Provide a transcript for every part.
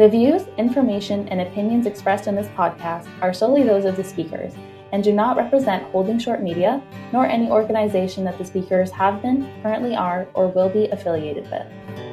The views, information, and opinions expressed in this podcast are solely those of the speakers and do not represent Holding Short Media nor any organization that the speakers have been, currently are, or will be affiliated with.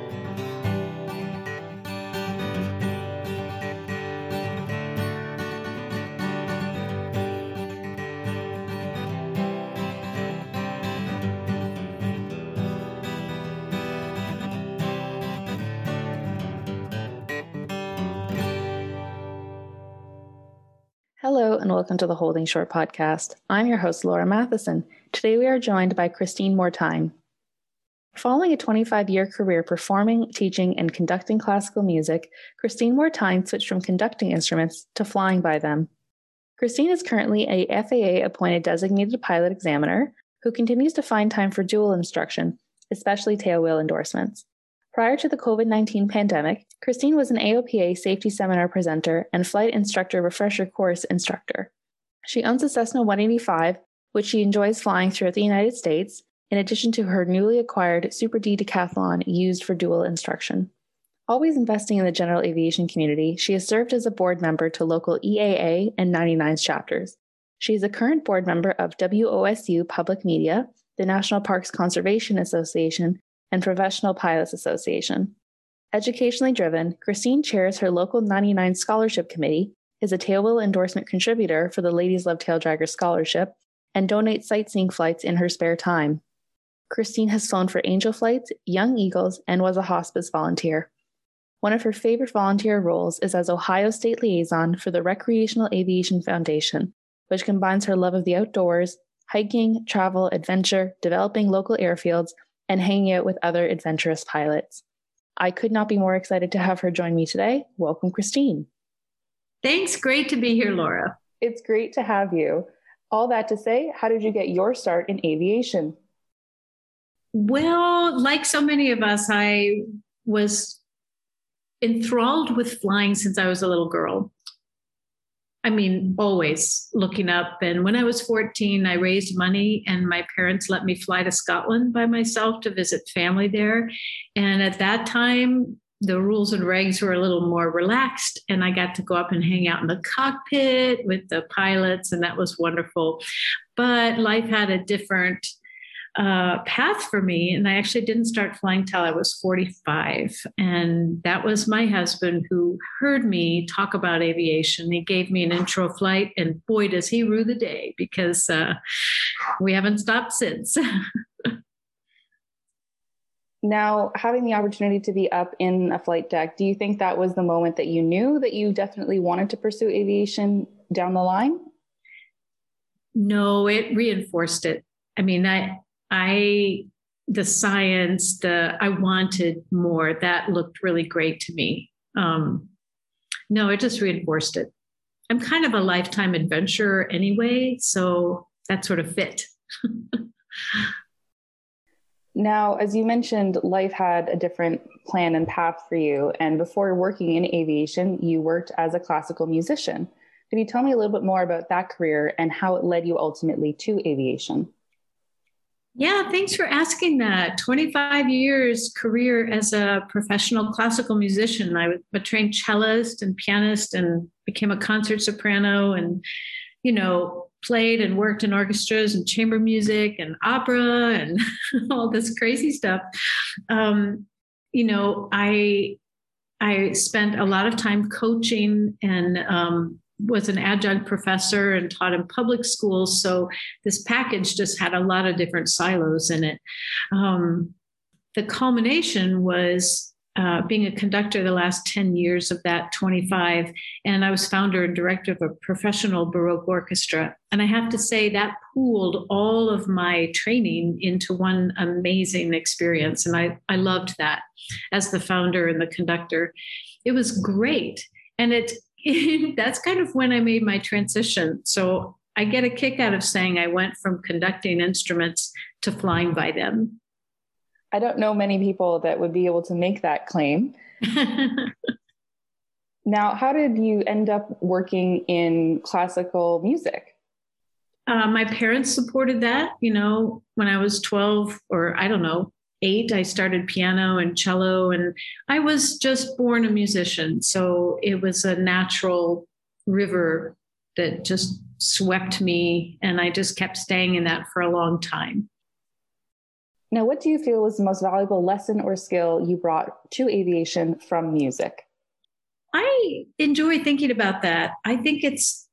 Welcome to the Holding Short podcast. I'm your host, Laura Matheson. Today we are joined by Christine Mortine. Following a 25 year career performing, teaching, and conducting classical music, Christine Mortine switched from conducting instruments to flying by them. Christine is currently a FAA appointed designated pilot examiner who continues to find time for dual instruction, especially tailwheel endorsements. Prior to the COVID 19 pandemic, Christine was an AOPA safety seminar presenter and flight instructor refresher course instructor. She owns a Cessna 185, which she enjoys flying throughout the United States, in addition to her newly acquired Super D Decathlon used for dual instruction. Always investing in the general aviation community, she has served as a board member to local EAA and 99's chapters. She is a current board member of WOSU Public Media, the National Parks Conservation Association, and Professional Pilots Association. Educationally driven, Christine chairs her local 99 Scholarship Committee, is a tailwheel endorsement contributor for the Ladies Love Tail Dragger Scholarship, and donates sightseeing flights in her spare time. Christine has flown for Angel Flights, Young Eagles, and was a hospice volunteer. One of her favorite volunteer roles is as Ohio State Liaison for the Recreational Aviation Foundation, which combines her love of the outdoors, hiking, travel, adventure, developing local airfields, and hanging out with other adventurous pilots. I could not be more excited to have her join me today. Welcome, Christine. Thanks. Great to be here, Laura. It's great to have you. All that to say, how did you get your start in aviation? Well, like so many of us, I was enthralled with flying since I was a little girl. I mean, always looking up. And when I was 14, I raised money, and my parents let me fly to Scotland by myself to visit family there. And at that time, the rules and regs were a little more relaxed, and I got to go up and hang out in the cockpit with the pilots, and that was wonderful. But life had a different uh, path for me. And I actually didn't start flying till I was 45. And that was my husband who heard me talk about aviation. He gave me an intro flight, and boy, does he rue the day because uh, we haven't stopped since. now, having the opportunity to be up in a flight deck, do you think that was the moment that you knew that you definitely wanted to pursue aviation down the line? No, it reinforced it. I mean, I I the science, the I wanted more. That looked really great to me. Um, no, it just reinforced it. I'm kind of a lifetime adventurer anyway, so that sort of fit. now, as you mentioned, life had a different plan and path for you. And before working in aviation, you worked as a classical musician. Can you tell me a little bit more about that career and how it led you ultimately to aviation? Yeah, thanks for asking that. 25 years career as a professional classical musician. I was a trained cellist and pianist and became a concert soprano and, you know, played and worked in orchestras and chamber music and opera and all this crazy stuff. Um, you know, I I spent a lot of time coaching and um, was an adjunct professor and taught in public schools. So this package just had a lot of different silos in it. Um, the culmination was uh, being a conductor the last 10 years of that 25. And I was founder and director of a professional Baroque orchestra. And I have to say, that pooled all of my training into one amazing experience. And I, I loved that as the founder and the conductor. It was great. And it that's kind of when I made my transition. So I get a kick out of saying I went from conducting instruments to flying by them. I don't know many people that would be able to make that claim. now, how did you end up working in classical music? Uh, my parents supported that. You know, when I was 12, or I don't know, eight, I started piano and cello, and I was just born a musician. So it was a natural river that just swept me, and I just kept staying in that for a long time. Now, what do you feel was the most valuable lesson or skill you brought to aviation from music? I enjoy thinking about that. I think it's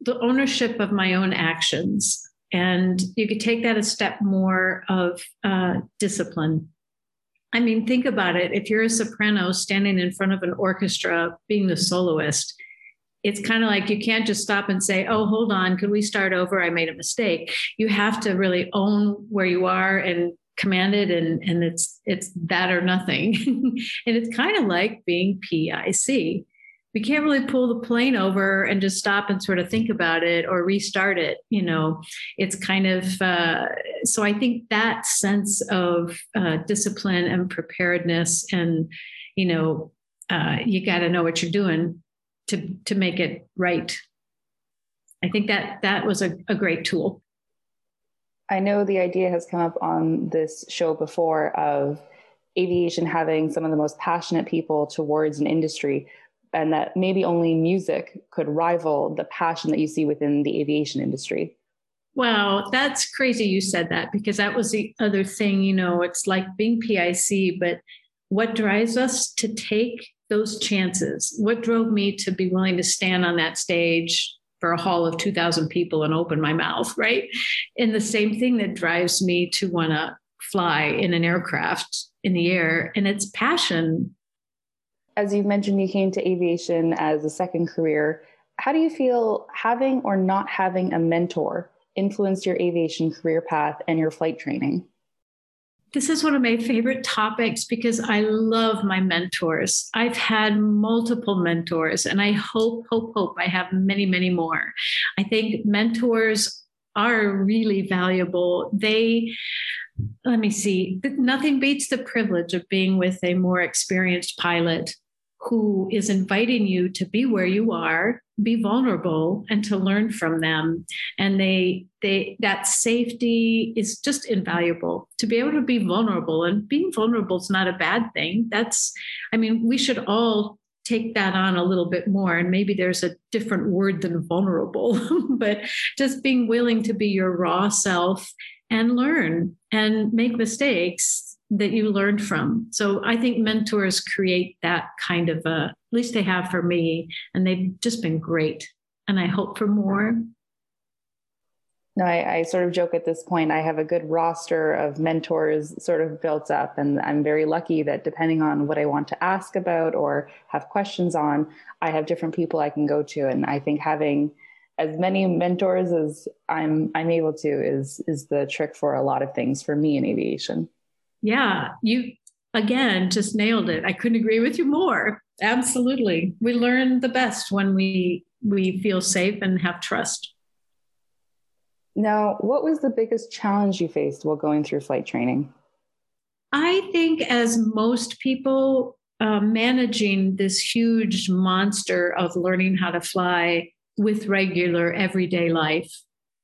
the ownership of my own actions. And you could take that a step more of uh, discipline. I mean, think about it. If you're a soprano standing in front of an orchestra being the soloist, it's kind of like you can't just stop and say, oh, hold on, could we start over? I made a mistake. You have to really own where you are and command it and, and it's it's that or nothing. and it's kind of like being PIC we can't really pull the plane over and just stop and sort of think about it or restart it you know. It's kind of uh, so i think that sense of uh, discipline and preparedness and you know uh, you got to know what you're doing to to make it right. I think that that was a, a great tool. I know the idea has come up on this show before of aviation having some of the most passionate people towards an industry and that maybe only music could rival the passion that you see within the aviation industry. Wow, that's crazy you said that because that was the other thing, you know, it's like being PIC, but what drives us to take those chances? What drove me to be willing to stand on that stage for a hall of 2,000 people and open my mouth, right? And the same thing that drives me to want to fly in an aircraft in the air, and it's passion as you've mentioned, you came to aviation as a second career. How do you feel having or not having a mentor influenced your aviation career path and your flight training? This is one of my favorite topics because I love my mentors. I've had multiple mentors, and I hope, hope, hope I have many, many more. I think mentors are really valuable. They, let me see, nothing beats the privilege of being with a more experienced pilot who is inviting you to be where you are be vulnerable and to learn from them. And they they that safety is just invaluable. To be able to be vulnerable and being vulnerable is not a bad thing. That's i mean we should all take that on a little bit more. And maybe there's a different word than vulnerable but just being willing to be your raw self and learn and make mistakes that you learned from. So I think mentors create that kind of a, at least they have for me, and they've just been great. And I hope for more. No, I, I, sort of joke at this point. I have a good roster of mentors sort of built up, and I'm very lucky that depending on what I want to ask about or have questions on, I have different people I can go to. And I think having as many mentors as I'm I'm able to is is the trick for a lot of things for me in aviation. Yeah, you again just nailed it. I couldn't agree with you more. Absolutely. We learn the best when we we feel safe and have trust. Now, what was the biggest challenge you faced while going through flight training? I think, as most people, uh, managing this huge monster of learning how to fly with regular everyday life,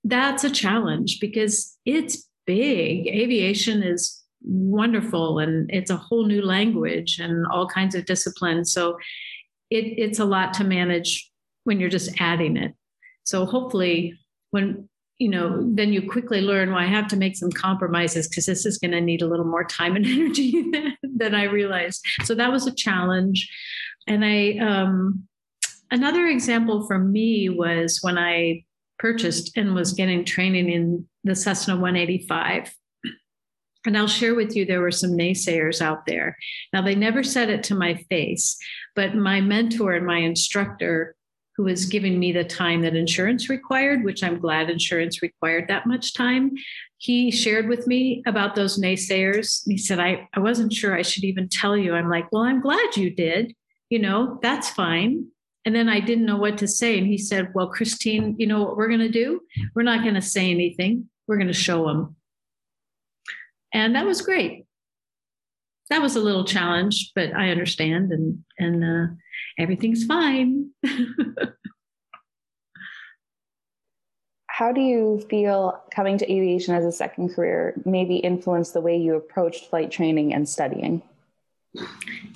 that's a challenge because it's big. Aviation is wonderful and it's a whole new language and all kinds of disciplines. So it, it's a lot to manage when you're just adding it. So hopefully when you know then you quickly learn well i have to make some compromises because this is going to need a little more time and energy than, i realized. So that was a challenge. And i um, another example for me was when i purchased and was getting training in the cessna 185 and I'll share with you, there were some naysayers out there. Now, they never said it to my face, but my mentor and my instructor, who was giving me the time that insurance required, which I'm glad insurance required that much time, he shared with me about those naysayers. He said, I, I wasn't sure I should even tell you. I'm like, well, I'm glad you did. You know, that's fine. And then I didn't know what to say. And he said, Well, Christine, you know what we're going to do? We're not going to say anything. We're going to show them and that was great. That was a little challenge, but I understand, and and uh, everything's fine. how do you feel coming to aviation as a second career maybe influenced the way you approached flight training and studying?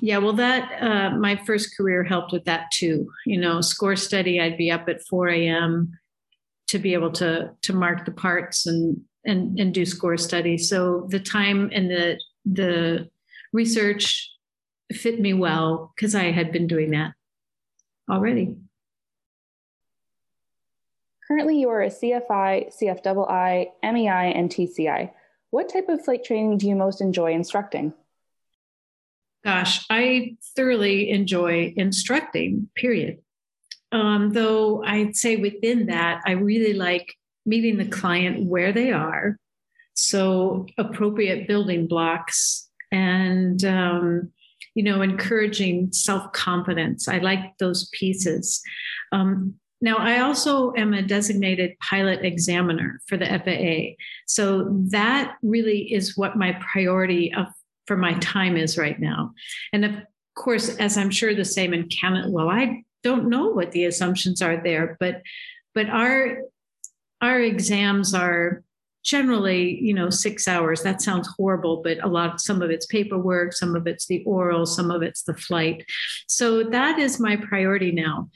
Yeah, well, that uh, my first career helped with that too. You know, score study, I'd be up at 4 a.m. to be able to to mark the parts and and and do score studies. So the time and the the research fit me well because I had been doing that already. Currently, you are a CFI, CFII, MEI, and TCI. What type of flight training do you most enjoy instructing? Gosh, I thoroughly enjoy instructing, period. Um, though I'd say within that, I really like meeting the client where they are. So, appropriate building blocks and, um, you know, encouraging self confidence. I like those pieces. Um, now, I also am a designated pilot examiner for the FAA. So that really is what my priority of for my time is right now. And of course, as I'm sure the same in Canada, well, I don't know what the assumptions are there, but but our our exams are generally you know six hours. That sounds horrible but a lot some of it's paperwork some of it's the oral some of it's the flight. So that is my priority now.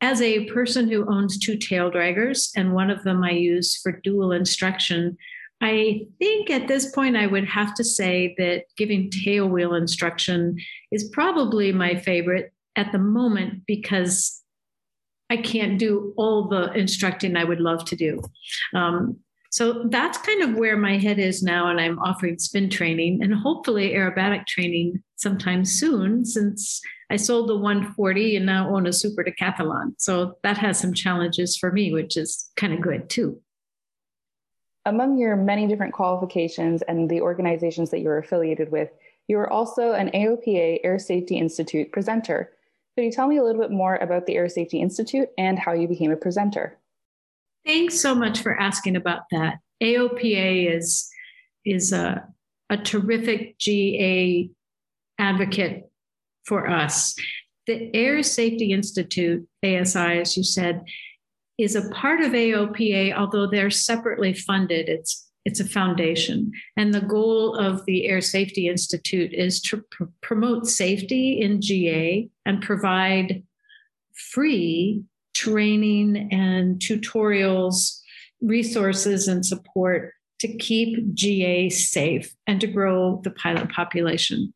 As a person who owns two tail draggers, and one of them I use for dual instruction, I think at this point I would have to say that giving tail wheel instruction is probably my favorite at the moment because I can't do all the instructing I would love to do. Um, so that's kind of where my head is now. And I'm offering spin training and hopefully aerobatic training sometime soon since I sold the 140 and now own a super decathlon. So that has some challenges for me, which is kind of good too. Among your many different qualifications and the organizations that you're affiliated with, you are also an AOPA Air Safety Institute presenter. Could you tell me a little bit more about the Air Safety Institute and how you became a presenter? Thanks so much for asking about that. AOPA is, is a, a terrific GA advocate for us. The Air Safety Institute, ASI, as you said, is a part of AOPA, although they're separately funded. It's it's a foundation. And the goal of the Air Safety Institute is to pr- promote safety in GA and provide free training and tutorials, resources, and support to keep GA safe and to grow the pilot population.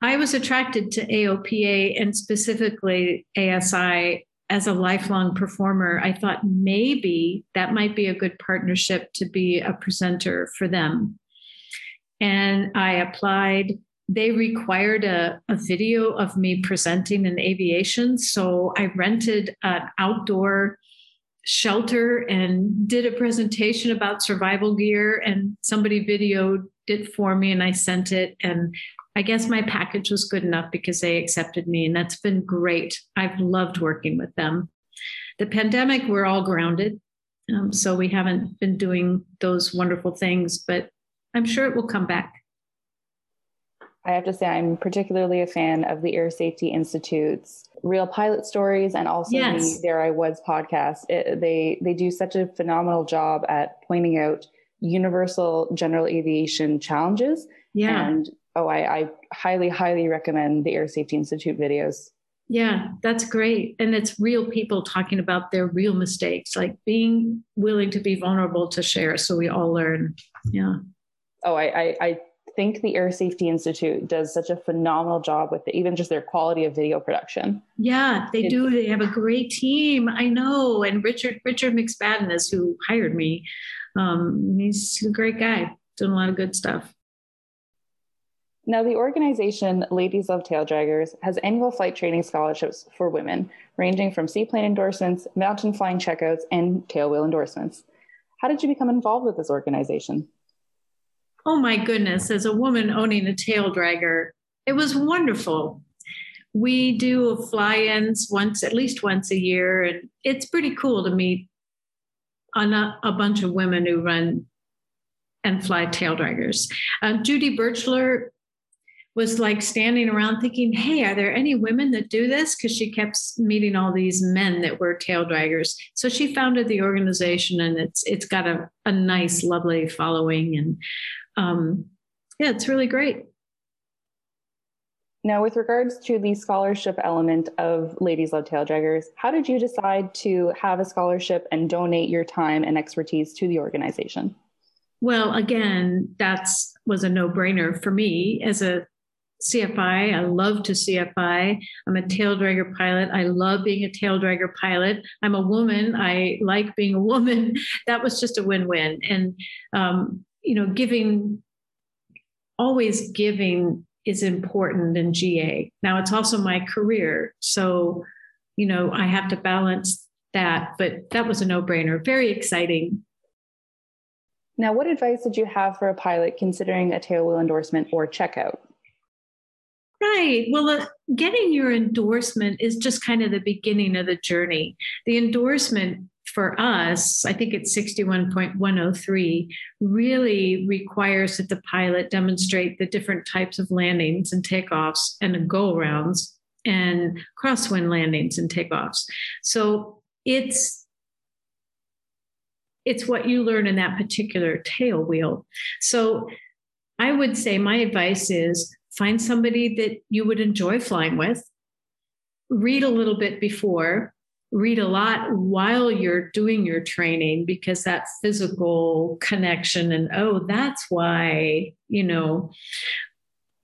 I was attracted to AOPA and specifically ASI as a lifelong performer. I thought maybe that might be a good partnership to be a presenter for them. And I applied. They required a, a video of me presenting in aviation. So I rented an outdoor shelter and did a presentation about survival gear and somebody videoed it for me and I sent it and I guess my package was good enough because they accepted me, and that's been great. I've loved working with them. The pandemic, we're all grounded. Um, so we haven't been doing those wonderful things, but I'm sure it will come back. I have to say, I'm particularly a fan of the Air Safety Institute's real pilot stories and also yes. the There I Was podcast. It, they they do such a phenomenal job at pointing out universal general aviation challenges yeah. and oh, I, I highly, highly recommend the Air Safety Institute videos. Yeah, that's great. And it's real people talking about their real mistakes, like being willing to be vulnerable to share so we all learn. Yeah. Oh, I, I, I think the Air Safety Institute does such a phenomenal job with the, even just their quality of video production. Yeah, they do. They have a great team. I know. And Richard Richard McSpadden is who hired me. Um, he's a great guy, doing a lot of good stuff. Now, the organization Ladies Love Tail Draggers has annual flight training scholarships for women, ranging from seaplane endorsements, mountain flying checkouts, and tailwheel endorsements. How did you become involved with this organization? Oh my goodness, as a woman owning a tail dragger, it was wonderful. We do fly ins once, at least once a year, and it's pretty cool to meet a, a bunch of women who run and fly tail draggers. Uh, Judy Birchler was like standing around thinking, hey, are there any women that do this? Because she kept meeting all these men that were tail draggers. So she founded the organization and it's it's got a, a nice, lovely following. And um, yeah, it's really great. Now, with regards to the scholarship element of Ladies Love Tail Draggers, how did you decide to have a scholarship and donate your time and expertise to the organization? Well, again, that's was a no-brainer for me as a CFI. I love to CFI. I'm a tail dragger pilot. I love being a tail dragger pilot. I'm a woman. I like being a woman. That was just a win-win. And um, you know, giving, always giving is important in GA. Now it's also my career, so you know I have to balance that. But that was a no-brainer. Very exciting. Now, what advice did you have for a pilot considering a tailwheel endorsement or checkout? Right. Well, uh, getting your endorsement is just kind of the beginning of the journey. The endorsement for us, I think it's 61.103, really requires that the pilot demonstrate the different types of landings and takeoffs and go arounds and crosswind landings and takeoffs. So it's it's what you learn in that particular tail wheel. So I would say my advice is find somebody that you would enjoy flying with, read a little bit before, read a lot while you're doing your training because that physical connection and oh that's why you know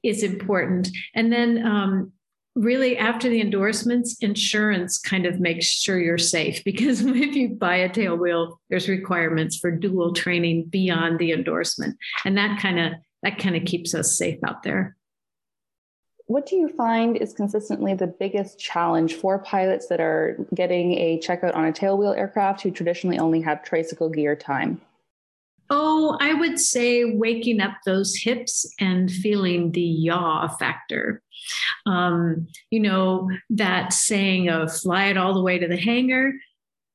is important. And then um, really after the endorsements insurance kind of makes sure you're safe because if you buy a tail wheel there's requirements for dual training beyond the endorsement. And that kind of that kind of keeps us safe out there what do you find is consistently the biggest challenge for pilots that are getting a checkout on a tailwheel aircraft who traditionally only have tricycle gear time? Oh, I would say waking up those hips and feeling the yaw factor. Um, you know, that saying of fly it all the way to the hangar,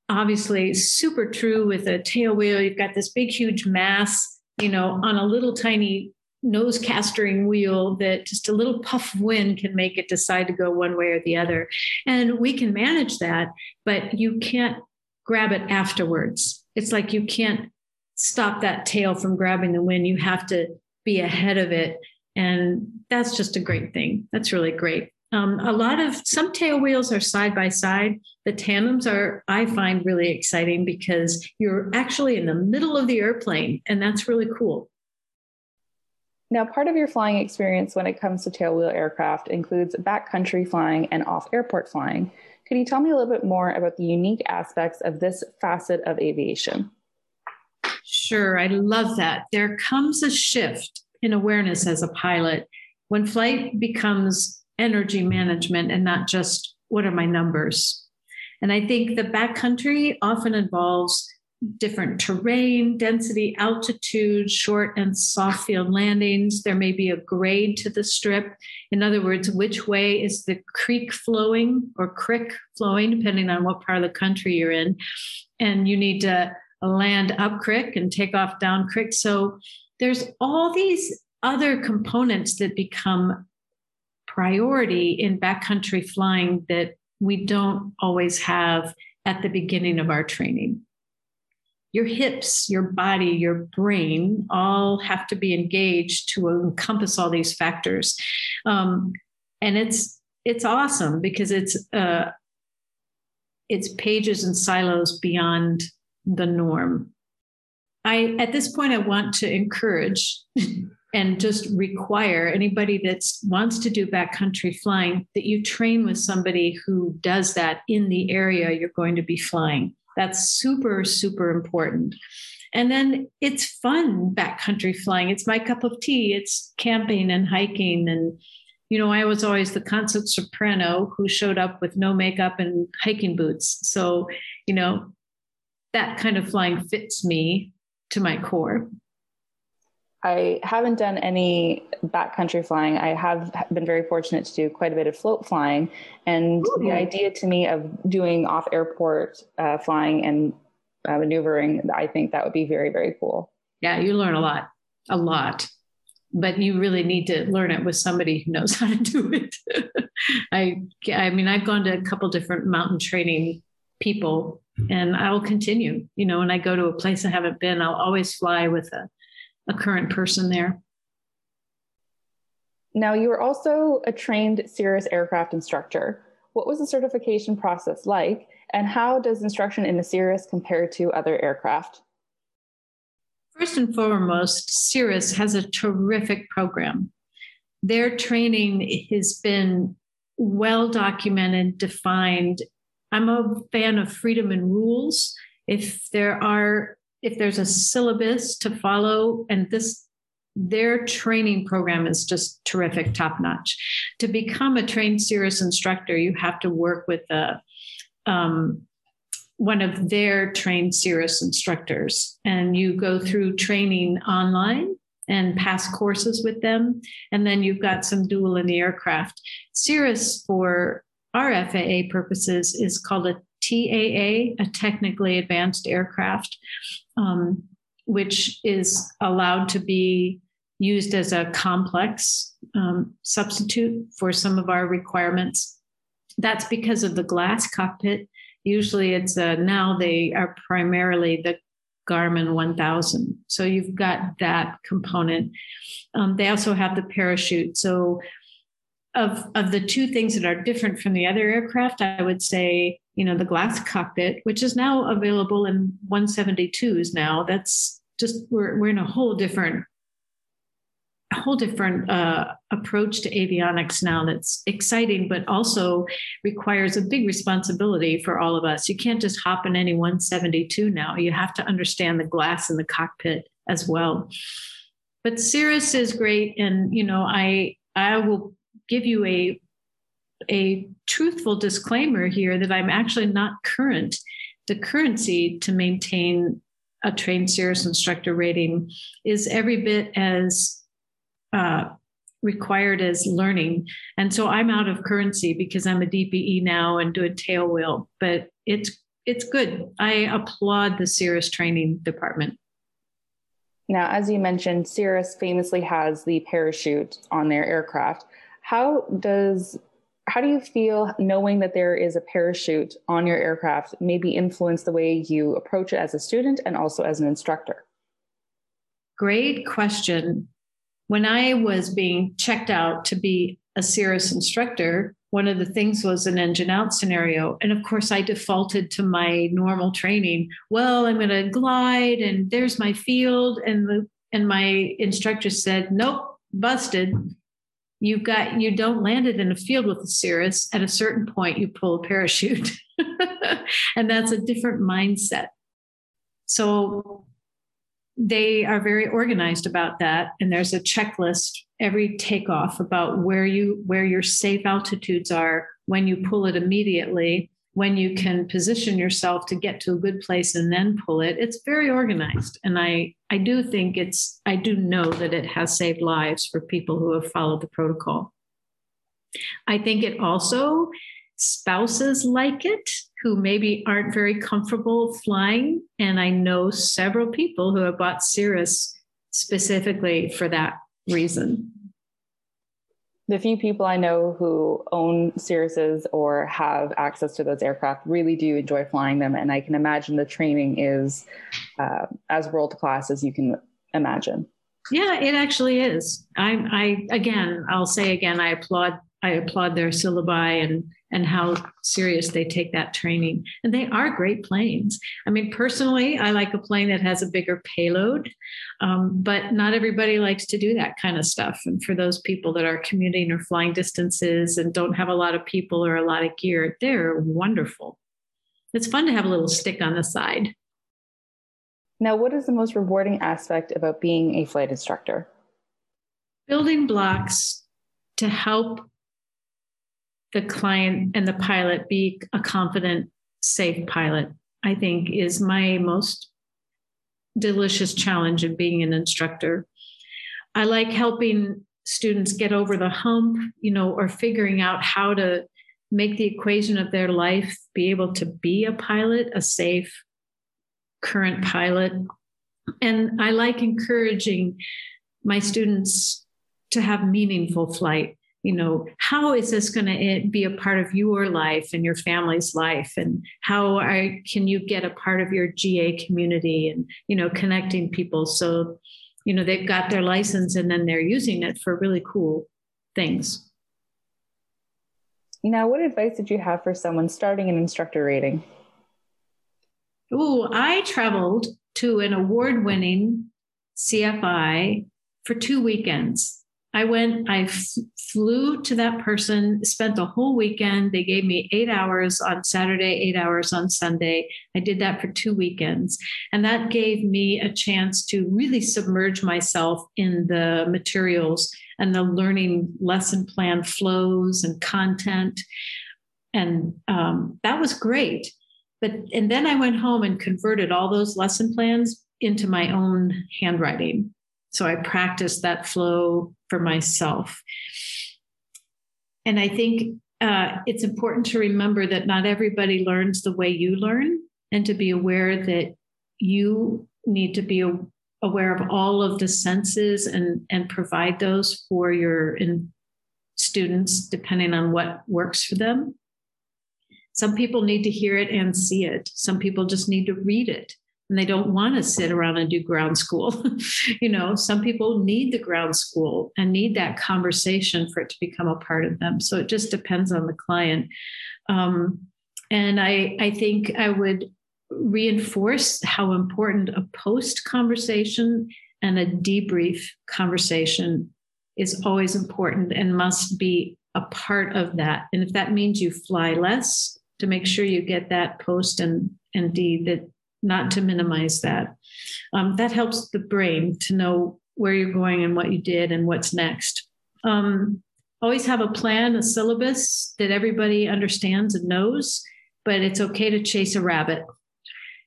obviously super true with a tailwheel. You've got this big, huge mass, you know, on a little tiny nose castering wheel that just a little puff of wind can make it decide to go one way or the other. And we can manage that, but you can't grab it afterwards. It's like you can't stop that tail from grabbing the wind. You have to be ahead of it. And that's just a great thing. That's really great. Um, a lot of some tail wheels are side by side. The tandems are, I find, really exciting because you're actually in the middle of the airplane, and that's really cool. Now, part of your flying experience when it comes to tailwheel aircraft includes backcountry flying and off airport flying. Could you tell me a little bit more about the unique aspects of this facet of aviation? Sure, I love that. There comes a shift in awareness as a pilot when flight becomes energy management and not just what are my numbers. And I think the backcountry often involves different terrain, density, altitude, short and soft field landings. There may be a grade to the strip. In other words, which way is the creek flowing or creek flowing, depending on what part of the country you're in. And you need to land up creek and take off down creek. So there's all these other components that become priority in backcountry flying that we don't always have at the beginning of our training your hips, your body, your brain all have to be engaged to encompass all these factors. Um, and it's it's awesome because it's uh, it's pages and silos beyond the norm. I at this point I want to encourage and just require anybody that wants to do backcountry flying that you train with somebody who does that in the area you're going to be flying. That's super, super important. And then it's fun backcountry flying. It's my cup of tea. It's camping and hiking. And, you know, I was always the concert soprano who showed up with no makeup and hiking boots. So, you know, that kind of flying fits me to my core. I haven't done any backcountry flying. I have been very fortunate to do quite a bit of float flying. And Ooh. the idea to me of doing off airport uh, flying and uh, maneuvering, I think that would be very, very cool. Yeah, you learn a lot, a lot. but you really need to learn it with somebody who knows how to do it. I, I mean, I've gone to a couple different mountain training people, and I will continue. You know, when I go to a place I haven't been, I'll always fly with a, a current person there. Now, you were also a trained Cirrus aircraft instructor. What was the certification process like, and how does instruction in the Cirrus compare to other aircraft? First and foremost, Cirrus has a terrific program. Their training has been well documented, defined. I'm a fan of freedom and rules. If there are if there's a syllabus to follow and this their training program is just terrific, top notch. To become a trained Cirrus instructor, you have to work with a um, one of their trained Cirrus instructors, and you go through training online and pass courses with them. And then you've got some dual in the aircraft. Cirrus, for our FAA purposes, is called a TAA, a technically advanced aircraft, um, which is allowed to be used as a complex um, substitute for some of our requirements. That's because of the glass cockpit Usually it's a, now they are primarily the Garmin 1000. So you've got that component. Um, they also have the parachute. So of, of the two things that are different from the other aircraft, I would say, you know, the glass cockpit, which is now available in 172s now. That's just we're we're in a whole different whole different uh, approach to avionics now that's exciting, but also requires a big responsibility for all of us. You can't just hop in any 172 now. You have to understand the glass in the cockpit as well. But Cirrus is great, and you know, I I will give you a a truthful disclaimer here that I'm actually not current. The currency to maintain a trained Cirrus instructor rating is every bit as uh, required as learning. And so I'm out of currency because I'm a DPE now and do doing tailwheel, but it's it's good. I applaud the Cirrus training department. Now, as you mentioned, Cirrus famously has the parachute on their aircraft. How does how do you feel knowing that there is a parachute on your aircraft maybe influence the way you approach it as a student and also as an instructor? Great question when I was being checked out to be a Cirrus instructor, one of the things was an engine out scenario. And of course, I defaulted to my normal training. Well, I'm going to glide and there's my field. And the, and my instructor said, nope, busted. You've got, you don't land it in a field with a Cirrus. At a certain point, you pull a parachute. and that's a different mindset. So they are very organized about that and there's a checklist every takeoff about where you where your safe altitudes are when you pull it immediately when you can position yourself to get to a good place and then pull it it's very organized and i i do think it's i do know that it has saved lives for people who have followed the protocol i think it also spouses like it who maybe aren't very comfortable flying. And I know several people who have bought Cirrus specifically for that reason. The few people I know who own Cirruses or have access to those aircraft really do enjoy flying them. And I can imagine the training is uh, as world class as you can imagine. Yeah, it actually is. I, I again, I'll say again, I applaud I applaud their syllabi and and how serious they take that training. And they are great planes. I mean, personally, I like a plane that has a bigger payload, um, but not everybody likes to do that kind of stuff. And for those people that are commuting or flying distances and don't have a lot of people or a lot of gear, they're wonderful. It's fun to have a little stick on the side. Now, what is the most rewarding aspect about being a flight instructor? Building blocks to help the client and the pilot be a confident, safe pilot, I think is my most delicious challenge of being an instructor. I like helping students get over the hump, you know, or figuring out how to make the equation of their life be able to be a pilot, a safe, current pilot. And I like encouraging my students to have meaningful flight you know how is this going to eh, be a part of your life and your family's life? And how are, can you get a part of your ga community and you know connecting people? So you know they've got their license and then they're using it for really cool things. Now what advice did you have for someone starting an instructor rating? Oh i traveled to an award-winning cfi for two weekends I went, I f- flew to that person, spent the whole weekend. They gave me eight hours on Saturday, eight hours on Sunday. I did that for two weekends. And that gave me a chance to really submerge myself in the materials and the learning lesson plan flows and content. And um, that was great. But, and then I went home and converted all those lesson plans into my own handwriting. So I practice that flow for myself. And I think uh, it's important to remember that not everybody learns the way you learn, and to be aware that you need to be aware of all of the senses and and provide those for your students depending on what works for them. Some people need to hear it and see it. Some people just need to read it and they don't want to sit around and do ground school. you know, some people need the ground school and need that conversation for it to become a part of them. So it just depends on the client. Um, and I, I think I would reinforce how important a post conversation and a debrief conversation is always important and must be a part of that. And if that means you fly less to make sure you get that post and and D that not to minimize that. Um, that helps the brain to know where you're going and what you did and what's next. Um, always have a plan, a syllabus that everybody understands and knows, but it's okay to chase a rabbit.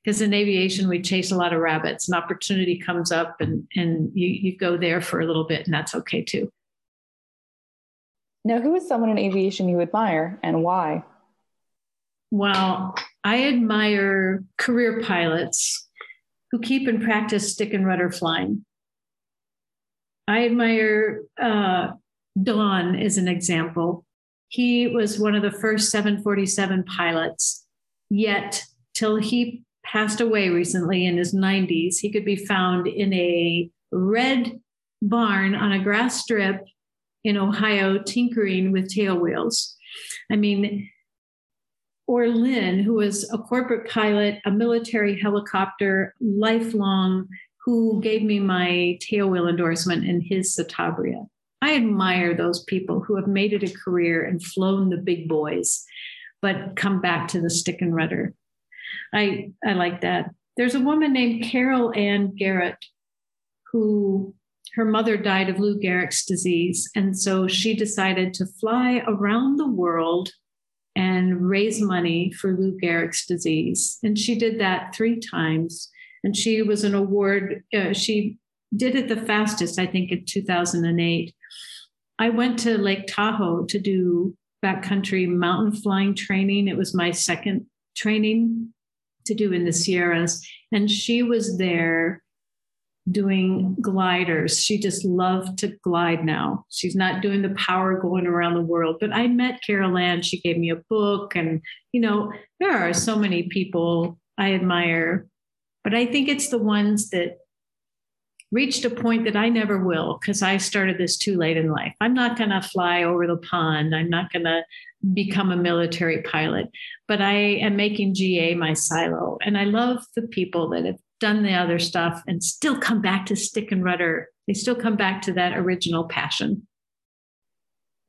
Because in aviation, we chase a lot of rabbits. An opportunity comes up and, and you, you go there for a little bit, and that's okay too. Now, who is someone in aviation you admire and why? Well, I admire career pilots who keep and practice stick and rudder flying. I admire uh, Don as an example. He was one of the first 747 pilots, yet, till he passed away recently in his 90s, he could be found in a red barn on a grass strip in Ohio tinkering with tail wheels. I mean, or Lynn, who was a corporate pilot, a military helicopter, lifelong, who gave me my tailwheel endorsement in his Citabria. I admire those people who have made it a career and flown the big boys, but come back to the stick and rudder. I, I like that. There's a woman named Carol Ann Garratt who her mother died of Lou Gehrig's disease. And so she decided to fly around the world and raise money for Lou Gehrig's disease. And she did that three times. And she was an award, uh, she did it the fastest, I think, in 2008. I went to Lake Tahoe to do backcountry mountain flying training. It was my second training to do in the Sierras. And she was there doing gliders. She just loved to glide now. She's not doing the power going around the world. But I met Carol Ann. She gave me a book. And, you know, there are so many people I admire. But I think it's the ones that reached a point that I never will because I started this too late in life. I'm not going to fly over the pond. I'm not going to become a military pilot, but I am making GA my silo. And I love the people that have done the other stuff and still come back to stick and rudder. They still come back to that original passion.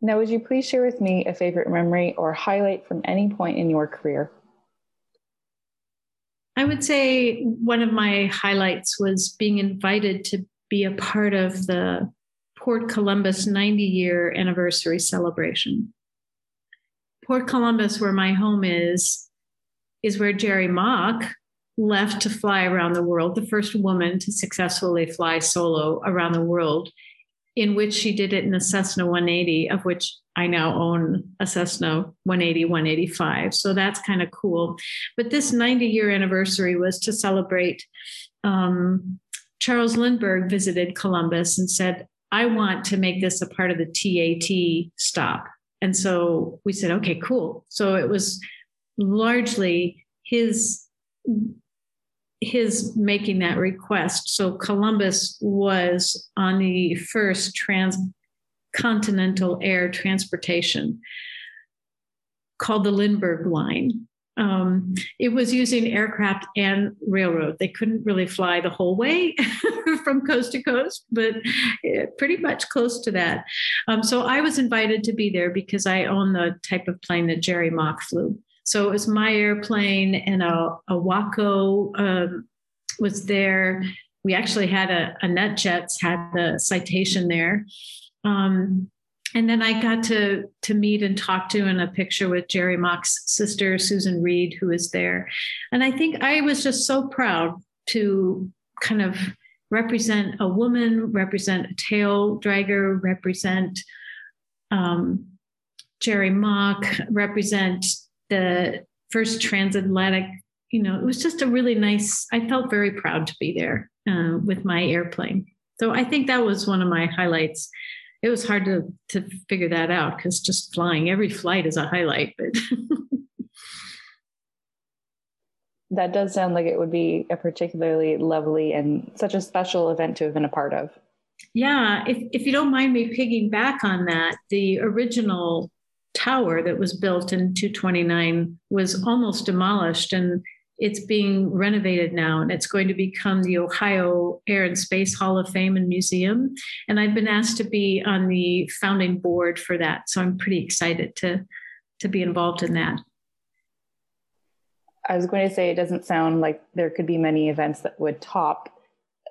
Now, would you please share with me a favorite memory or highlight from any point in your career? I would say one of my highlights was being invited to be a part of the Port Columbus 90 year anniversary celebration. Port Columbus, where my home is, is where Jerrie Mock, left to fly around the world, the first woman to successfully fly solo around the world, in which she did it in a Cessna 180, of which I now own a Cessna 180, 185. So that's kind of cool. But this 90 year anniversary was to celebrate. Um, Charles Lindbergh visited Columbus and said, I want to make this a part of the TAT stop. And so we said, okay, cool. So it was largely his his making that request. So Columbus was on the first transcontinental air transportation called the Lindbergh Line. Um, it was using aircraft and railroad. They couldn't really fly the whole way from coast to coast, but eh, pretty much close to that. Um, so I was invited to be there because I own the type of plane that Jerrie Mock flew. So it was my airplane, and a, a Waco um, was there. We actually had a, a NetJets had the citation there. Um, and then I got to to meet and talk to in a picture with Jerrie Mock's sister, Susan Reed, who was there. And I think I was just so proud to kind of represent a woman, represent a tail dragger, represent um, Jerrie Mock, represent the first transatlantic you know it was just a really nice i felt very proud to be there uh, with my airplane. So i think that was one of my highlights. It was hard to to figure that out because just flying every flight is a highlight but that does sound like it would be a particularly lovely and such a special event to have been a part of. Yeah if, if you don't mind me pigging back on that the original tower that was built in 229 was almost demolished and it's being renovated now and it's going to become the Ohio Air and Space Hall of Fame and Museum. And I've been asked to be on the founding board for that. So I'm pretty excited to, to be involved in that. I was going to say it doesn't sound like there could be many events that would top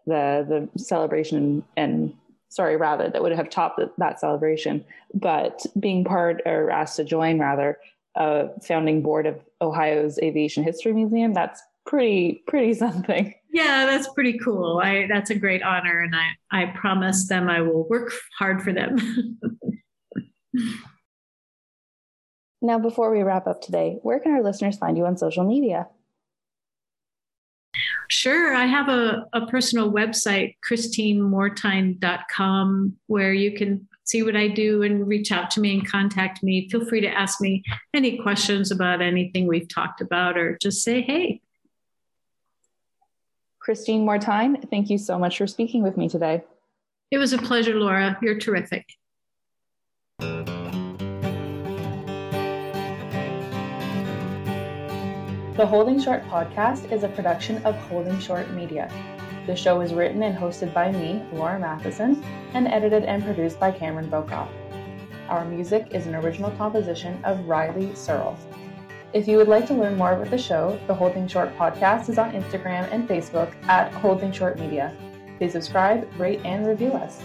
the the celebration and sorry, rather, that would have topped that celebration. But being part or asked to join, rather, a founding board of Ohio's Aviation History Museum, that's pretty, pretty something. Yeah, that's pretty cool. I, that's a great honor. And I, I promise them I will work hard for them. now, before we wrap up today, where can our listeners find you on social media? Sure. I have a, a personal website, christinemortine.com, where you can see what I do and reach out to me and contact me. Feel free to ask me any questions about anything we've talked about or just say, hey. Christine Mortine, thank you so much for speaking with me today. It was a pleasure, Laura. You're terrific. The Holding Short podcast is a production of Holding Short Media. The show is written and hosted by me, Laura Matheson, and edited and produced by Cameron Bokoff. Our music is an original composition of Riley Searle. If you would like to learn more about the show, the Holding Short podcast is on Instagram and Facebook at Holding Short Media. Please subscribe, rate, and review us.